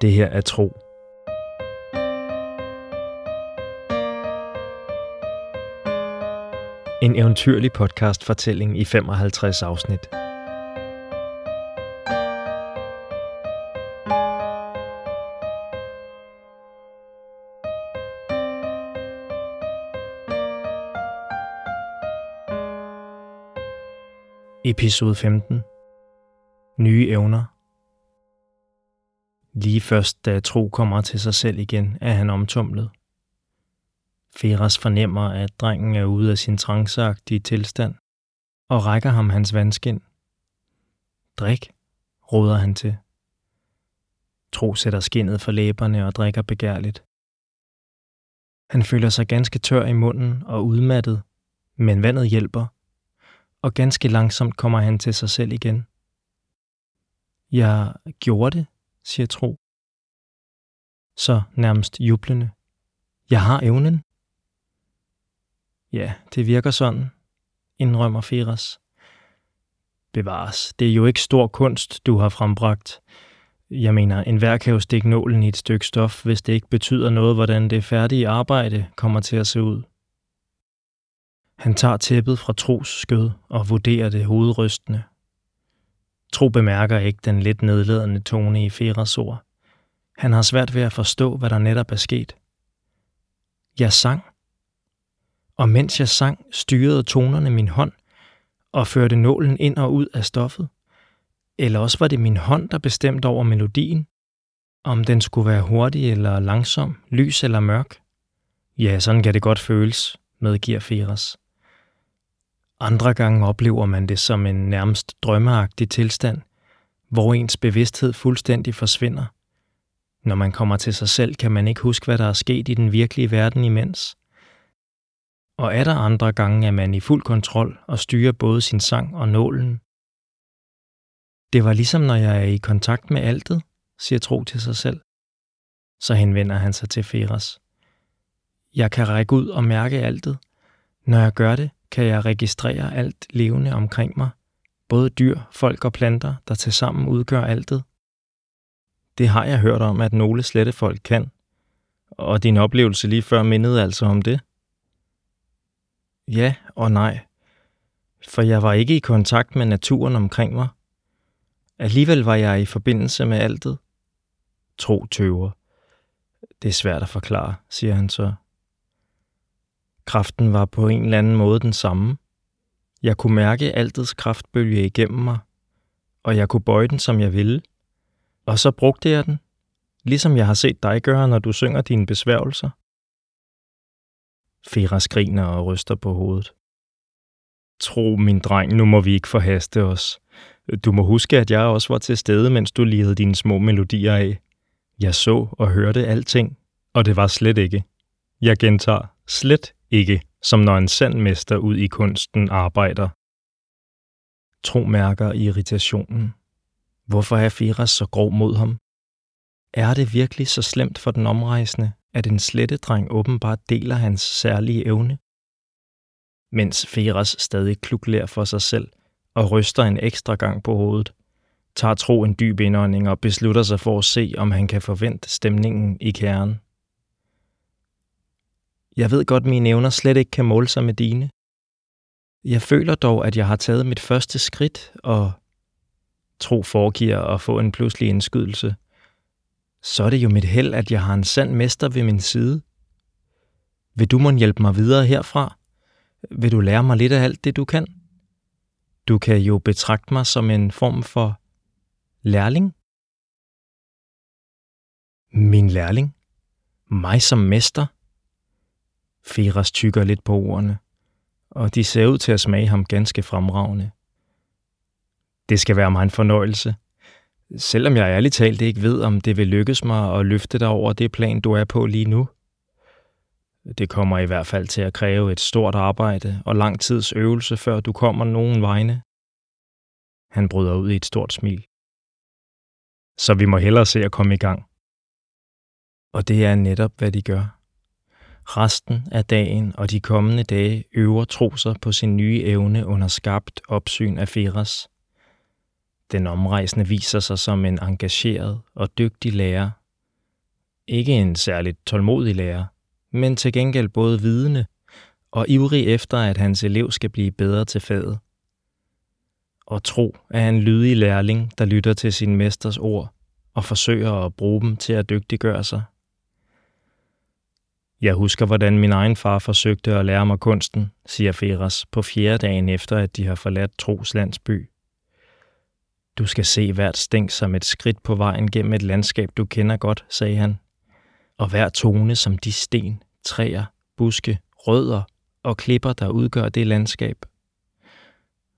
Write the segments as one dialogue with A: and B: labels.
A: Det her er tro. En eventyrlig podcast fortælling i 55 afsnit. Episode 15. Nye evner. Lige først, da Tro kommer til sig selv igen, er han omtumlet. Feras fornemmer, at drengen er ude af sin tranceagtige tilstand, og rækker ham hans vandskin. Drik, råder han til. Tro sætter skinnet for læberne og drikker begærligt. Han føler sig ganske tør i munden og udmattet, men vandet hjælper, og ganske langsomt kommer han til sig selv igen. Jeg gjorde det, siger Tro. Så nærmest jublende. Jeg har evnen. Ja, det virker sådan, indrømmer Feras. Bevares, det er jo ikke stor kunst, du har frembragt. Jeg mener, enhver kan jo stikke nålen i et stykke stof, hvis det ikke betyder noget, hvordan det færdige arbejde kommer til at se ud. Han tager tæppet fra Tros skød og vurderer det hovedrystende. Tro bemærker ikke den lidt nedledende tone i Feras ord. Han har svært ved at forstå, hvad der netop er sket. Jeg sang. Og mens jeg sang, styrede tonerne min hånd og førte nålen ind og ud af stoffet. Eller også var det min hånd, der bestemte over melodien. Om den skulle være hurtig eller langsom, lys eller mørk. Ja, sådan kan det godt føles, medgiver Feras. Andre gange oplever man det som en nærmest drømmeagtig tilstand, hvor ens bevidsthed fuldstændig forsvinder. Når man kommer til sig selv, kan man ikke huske, hvad der er sket i den virkelige verden imens. Og er der andre gange, er man i fuld kontrol og styrer både sin sang og nålen. Det var ligesom, når jeg er i kontakt med altet, siger Tro til sig selv. Så henvender han sig til Feras. Jeg kan række ud og mærke altet. Når jeg gør det, kan jeg registrere alt levende omkring mig, både dyr, folk og planter, der tilsammen udgør altet. Det har jeg hørt om, at nogle slette folk kan, og din oplevelse lige før mindede altså om det. Ja og nej, for jeg var ikke i kontakt med naturen omkring mig. Alligevel var jeg i forbindelse med altet. Tro tøver. Det er svært at forklare, siger han så. Kraften var på en eller anden måde den samme. Jeg kunne mærke altets kraftbølge igennem mig, og jeg kunne bøje den, som jeg ville. Og så brugte jeg den, ligesom jeg har set dig gøre, når du synger dine besværgelser. Fera skriner og ryster på hovedet. Tro, min dreng, nu må vi ikke forhaste os. Du må huske, at jeg også var til stede, mens du lirede dine små melodier af. Jeg så og hørte alting, og det var slet ikke. Jeg gentager, slet ikke som når en sand mester ud i kunsten arbejder. Tro mærker irritationen. Hvorfor er Firas så grov mod ham? Er det virkelig så slemt for den omrejsende, at en slettedreng åbenbart deler hans særlige evne? Mens Feras stadig klukler for sig selv og ryster en ekstra gang på hovedet, tager Tro en dyb indånding og beslutter sig for at se, om han kan forvente stemningen i kernen. Jeg ved godt, mine evner slet ikke kan måle sig med dine. Jeg føler dog, at jeg har taget mit første skridt, og tro foregiver at få en pludselig indskydelse. Så er det jo mit held, at jeg har en sand mester ved min side. Vil du må hjælpe mig videre herfra? Vil du lære mig lidt af alt det, du kan? Du kan jo betragte mig som en form for lærling. Min lærling? Mig som mester? Feras tykker lidt på ordene, og de ser ud til at smage ham ganske fremragende. Det skal være mig en fornøjelse. Selvom jeg ærligt talt ikke ved, om det vil lykkes mig at løfte dig over det plan, du er på lige nu. Det kommer i hvert fald til at kræve et stort arbejde og lang tids øvelse, før du kommer nogen vegne. Han bryder ud i et stort smil. Så vi må hellere se at komme i gang. Og det er netop, hvad de gør. Resten af dagen og de kommende dage øver tro sig på sin nye evne under skarpt opsyn af Feras. Den omrejsende viser sig som en engageret og dygtig lærer, Ikke en særligt tålmodig lærer, men til gengæld både vidende og ivrig efter, at hans elev skal blive bedre til faget. Og tro er en lydig lærling, der lytter til sin mesters ord og forsøger at bruge dem til at dygtiggøre sig. Jeg husker, hvordan min egen far forsøgte at lære mig kunsten, siger Feras på fjerde dagen efter, at de har forladt Tros landsby. Du skal se hvert stænk som et skridt på vejen gennem et landskab, du kender godt, sagde han. Og hver tone som de sten, træer, buske, rødder og klipper, der udgør det landskab.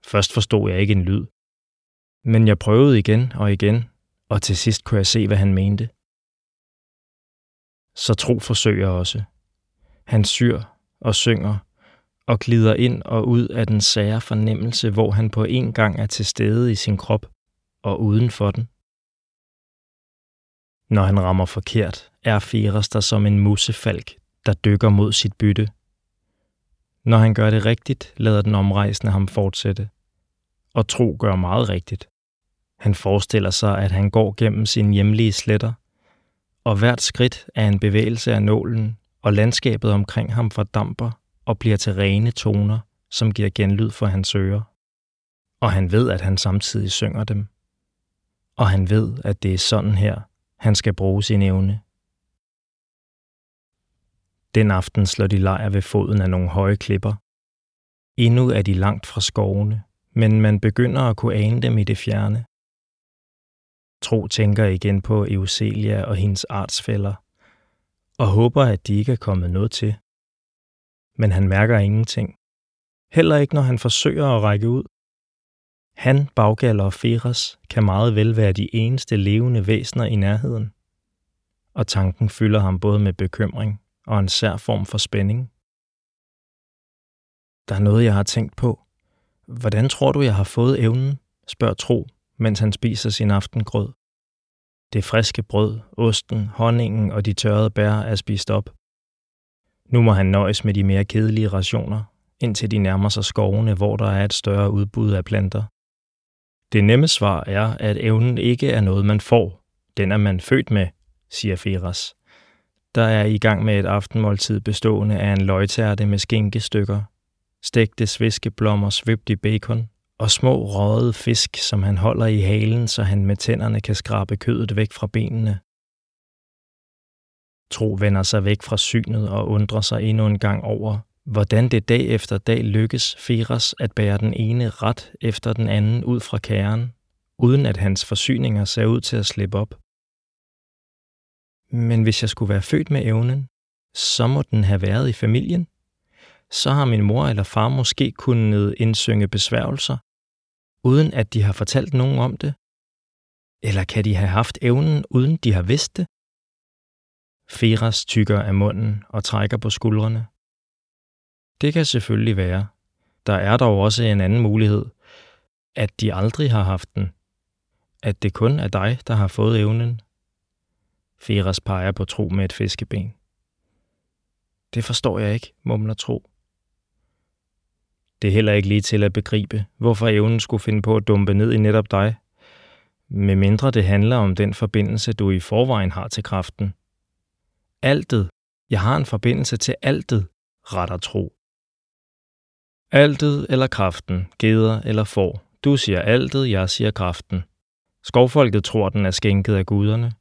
A: Først forstod jeg ikke en lyd. Men jeg prøvede igen og igen, og til sidst kunne jeg se, hvad han mente. Så tro forsøger også. Han syr og synger og glider ind og ud af den sære fornemmelse, hvor han på en gang er til stede i sin krop og uden for den. Når han rammer forkert, er Feras der som en musefalk, der dykker mod sit bytte. Når han gør det rigtigt, lader den omrejsende ham fortsætte. Og tro gør meget rigtigt. Han forestiller sig, at han går gennem sine hjemlige sletter, og hvert skridt er en bevægelse af nålen, og landskabet omkring ham fordamper og bliver til rene toner, som giver genlyd for hans ører. Og han ved, at han samtidig synger dem. Og han ved, at det er sådan her, han skal bruge sin evne. Den aften slår de lejr ved foden af nogle høje klipper. Endnu er de langt fra skovene, men man begynder at kunne ane dem i det fjerne. Tro tænker igen på Euselia og hendes artsfælder, og håber, at de ikke er kommet noget til. Men han mærker ingenting. Heller ikke, når han forsøger at række ud. Han, Baggaller og Feras kan meget vel være de eneste levende væsener i nærheden. Og tanken fylder ham både med bekymring og en sær form for spænding. Der er noget, jeg har tænkt på. Hvordan tror du, jeg har fået evnen? spørger Tro, mens han spiser sin aftengrød. Det friske brød, osten, honningen og de tørrede bær er spist op. Nu må han nøjes med de mere kedelige rationer, indtil de nærmer sig skovene, hvor der er et større udbud af planter. Det nemme svar er, at evnen ikke er noget, man får. Den er man født med, siger Feras. Der er i gang med et aftenmåltid bestående af en løgtærte med skinkestykker, stegte sviskeblommer svøbt i bacon og små røde fisk, som han holder i halen, så han med tænderne kan skrabe kødet væk fra benene. Tro vender sig væk fra synet og undrer sig endnu en gang over, hvordan det dag efter dag lykkes Feras at bære den ene ret efter den anden ud fra kæren, uden at hans forsyninger ser ud til at slippe op. Men hvis jeg skulle være født med evnen, så må den have været i familien. Så har min mor eller far måske kunnet indsynge besværgelser, uden at de har fortalt nogen om det. Eller kan de have haft evnen, uden de har vidst det? Feras tykker af munden og trækker på skuldrene. Det kan selvfølgelig være. Der er dog også en anden mulighed. At de aldrig har haft den. At det kun er dig, der har fået evnen. Feras peger på Tro med et fiskeben. Det forstår jeg ikke, mumler Tro. Det er heller ikke lige til at begribe, hvorfor evnen skulle finde på at dumpe ned i netop dig, med mindre det handler om den forbindelse, du i forvejen har til kraften. Altet. Jeg har en forbindelse til altet, retter tro. Altet eller kraften, geder eller får. Du siger altet, jeg siger kraften. Skovfolket tror, den er skænket af guderne.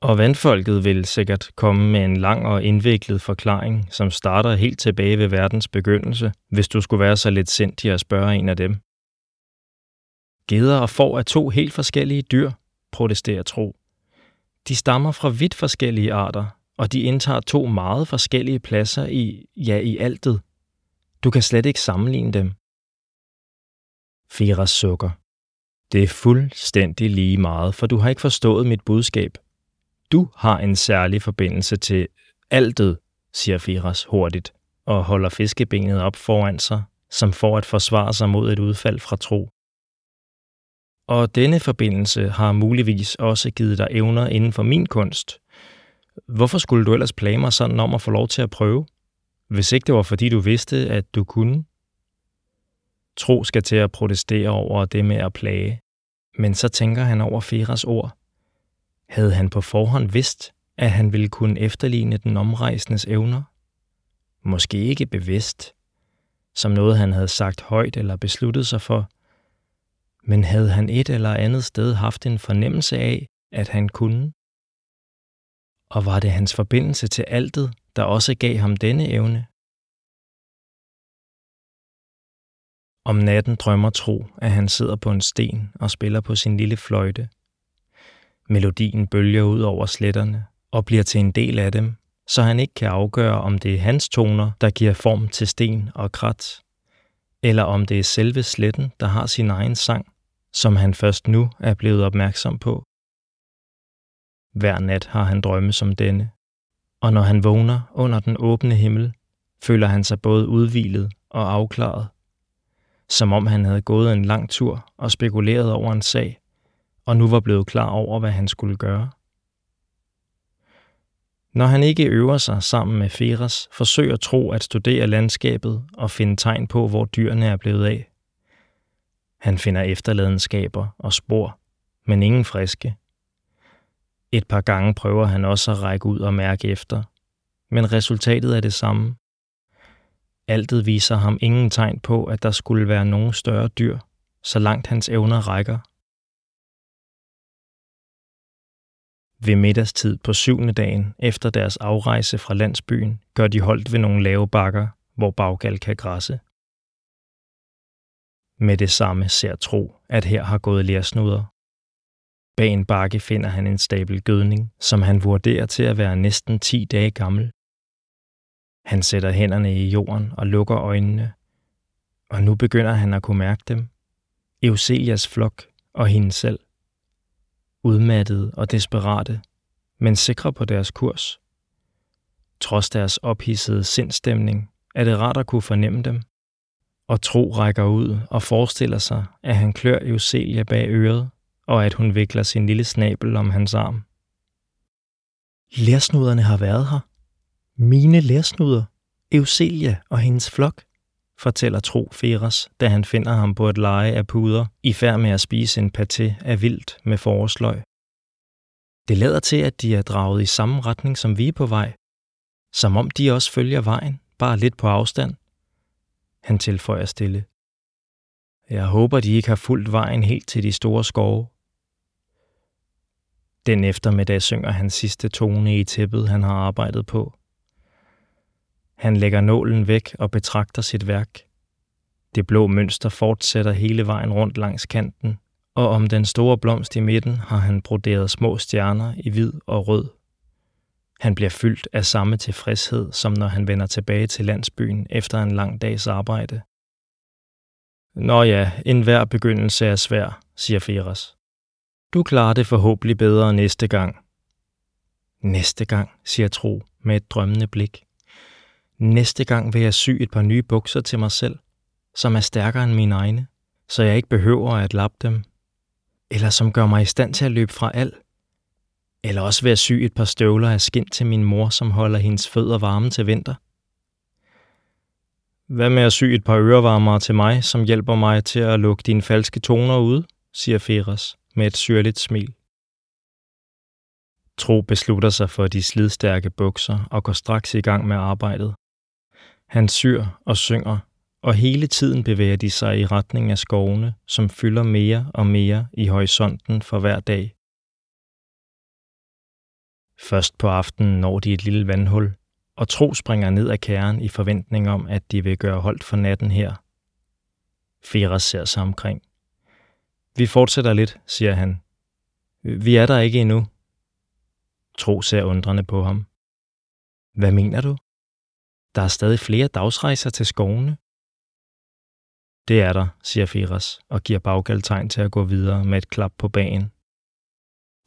A: Og vandfolket vil sikkert komme med en lang og indviklet forklaring, som starter helt tilbage ved verdens begyndelse, hvis du skulle være så lidt sindig at spørge en af dem. Geder og får er to helt forskellige dyr, protesterer Tro. De stammer fra vidt forskellige arter, og de indtager to meget forskellige pladser i, ja, i altet. Du kan slet ikke sammenligne dem. Firas sukker. Det er fuldstændig lige meget, for du har ikke forstået mit budskab. Du har en særlig forbindelse til altet, siger Firas hurtigt, og holder fiskebenet op foran sig, som for at forsvare sig mod et udfald fra tro. Og denne forbindelse har muligvis også givet dig evner inden for min kunst. Hvorfor skulle du ellers plage mig sådan om at få lov til at prøve? Hvis ikke det var fordi du vidste, at du kunne. Tro skal til at protestere over det med at plage. Men så tænker han over Feras ord. Havde han på forhånd vidst, at han ville kunne efterligne den omrejsendes evner. Måske ikke bevidst, som noget han havde sagt højt eller besluttet sig for, men havde han et eller andet sted haft en fornemmelse af, at han kunne? Og var det hans forbindelse til altet, der også gav ham denne evne? Om natten drømmer Tro, at han sidder på en sten og spiller på sin lille fløjte. Melodien bølger ud over sletterne og bliver til en del af dem, så han ikke kan afgøre, om det er hans toner, der giver form til sten og krat, eller om det er selve sletten, der har sin egen sang, som han først nu er blevet opmærksom på. Hver nat har han drømme som denne, og når han vågner under den åbne himmel, føler han sig både udvilet og afklaret, som om han havde gået en lang tur og spekuleret over en sag, og nu var blevet klar over, hvad han skulle gøre. Når han ikke øver sig sammen med Feras, forsøger Tro at studere landskabet og finde tegn på, hvor dyrene er blevet af. Han finder efterladenskaber og spor, men ingen friske. Et par gange prøver han også at række ud og mærke efter, men resultatet er det samme. Altet viser ham ingen tegn på, at der skulle være nogen større dyr, så langt hans evner rækker. Ved middagstid på syvende dagen efter deres afrejse fra landsbyen, gør de holdt ved nogle lave bakker, hvor baggal kan græsse. Med det samme ser Tro, at her har gået lærsnuder. Bag en bakke finder han en stabel gødning, som han vurderer til at være næsten 10 dage gammel. Han sætter hænderne i jorden og lukker øjnene, og nu begynder han at kunne mærke dem. Euselias flok og hende selv. Udmattede og desperate, men sikre på deres kurs. Trods deres ophidsede sindstemning er det rart at kunne fornemme dem og Tro rækker ud og forestiller sig, at han klør Euselia bag øret, og at hun vikler sin lille snabel om hans arm. Lærsnuderne har været her. Mine lærsnuder, Euselia og hendes flok, fortæller Tro Feras, da han finder ham på et leje af puder, i færd med at spise en paté af vildt med forårsløg. Det lader til, at de er draget i samme retning, som vi er på vej. Som om de også følger vejen, bare lidt på afstand – han tilføjer stille. Jeg håber, de ikke har fulgt vejen helt til de store skove. Den eftermiddag synger han sidste tone i tæppet, han har arbejdet på. Han lægger nålen væk og betragter sit værk. Det blå mønster fortsætter hele vejen rundt langs kanten, og om den store blomst i midten har han broderet små stjerner i hvid og rød. Han bliver fyldt af samme tilfredshed, som når han vender tilbage til landsbyen efter en lang dags arbejde. Nå ja, enhver begyndelse er svær, siger Feras. Du klarer det forhåbentlig bedre næste gang. Næste gang, siger Tro med et drømmende blik. Næste gang vil jeg sy et par nye bukser til mig selv, som er stærkere end mine egne, så jeg ikke behøver at lappe dem. Eller som gør mig i stand til at løbe fra alt, eller også ved at sy et par støvler af skind til min mor, som holder hendes fødder varme til vinter. Hvad med at sy et par ørevarmere til mig, som hjælper mig til at lukke dine falske toner ud, siger Feras med et syrligt smil. Tro beslutter sig for de slidstærke bukser og går straks i gang med arbejdet. Han syr og synger, og hele tiden bevæger de sig i retning af skovene, som fylder mere og mere i horisonten for hver dag. Først på aftenen når de et lille vandhul, og Tro springer ned af kæren i forventning om, at de vil gøre holdt for natten her. Feras ser sig omkring. Vi fortsætter lidt, siger han. Vi er der ikke endnu. Tro ser undrende på ham. Hvad mener du? Der er stadig flere dagsrejser til skovene. Det er der, siger Firas og giver Baggal tegn til at gå videre med et klap på bagen.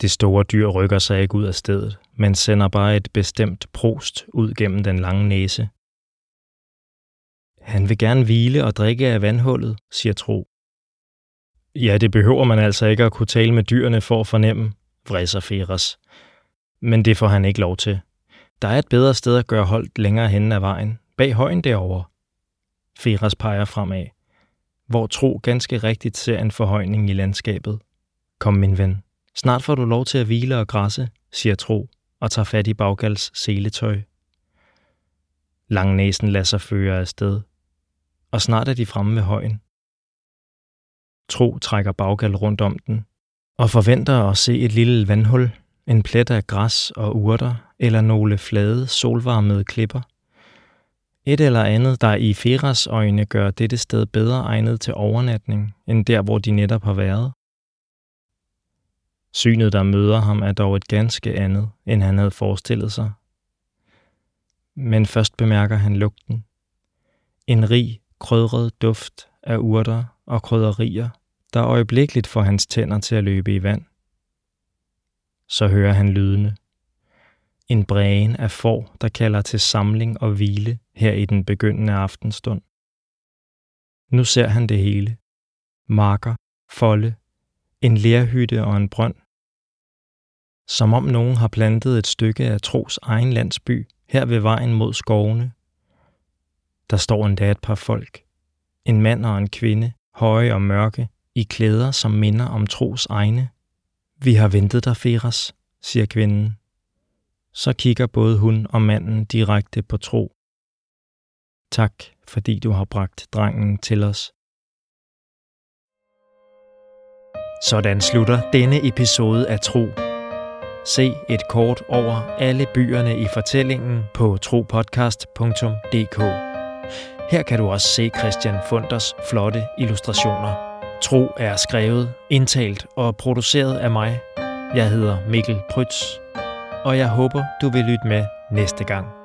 A: Det store dyr rykker sig ikke ud af stedet, men sender bare et bestemt prost ud gennem den lange næse. Han vil gerne hvile og drikke af vandhullet, siger Tro. Ja, det behøver man altså ikke at kunne tale med dyrene for at fornemme, vrisser Feras. Men det får han ikke lov til. Der er et bedre sted at gøre holdt længere hen ad vejen, bag højen derovre. Feras peger fremad, hvor Tro ganske rigtigt ser en forhøjning i landskabet. Kom, min ven, Snart får du lov til at hvile og græsse, siger Tro, og tager fat i Baggals seletøj. Langnæsen lader sig føre afsted, og snart er de fremme ved højen. Tro trækker Baggal rundt om den, og forventer at se et lille vandhul, en plet af græs og urter, eller nogle flade, solvarmede klipper. Et eller andet, der i Feras øjne gør dette sted bedre egnet til overnatning, end der, hvor de netop har været. Synet, der møder ham, er dog et ganske andet, end han havde forestillet sig. Men først bemærker han lugten. En rig, krydret duft af urter og krydderier, der øjeblikkeligt får hans tænder til at løbe i vand. Så hører han lydene. En brægen af får, der kalder til samling og hvile her i den begyndende aftenstund. Nu ser han det hele. Marker, folde, en lærhytte og en brønd. Som om nogen har plantet et stykke af Tros egen landsby her ved vejen mod skovene. Der står endda et par folk. En mand og en kvinde, høje og mørke, i klæder, som minder om Tros egne. Vi har ventet dig, Feras, siger kvinden. Så kigger både hun og manden direkte på Tro. Tak, fordi du har bragt drengen til os. Sådan slutter denne episode af Tro. Se et kort over alle byerne i fortællingen på tropodcast.dk. Her kan du også se Christian Funders flotte illustrationer. Tro er skrevet, indtalt og produceret af mig. Jeg hedder Mikkel Prytz, og jeg håber, du vil lytte med næste gang.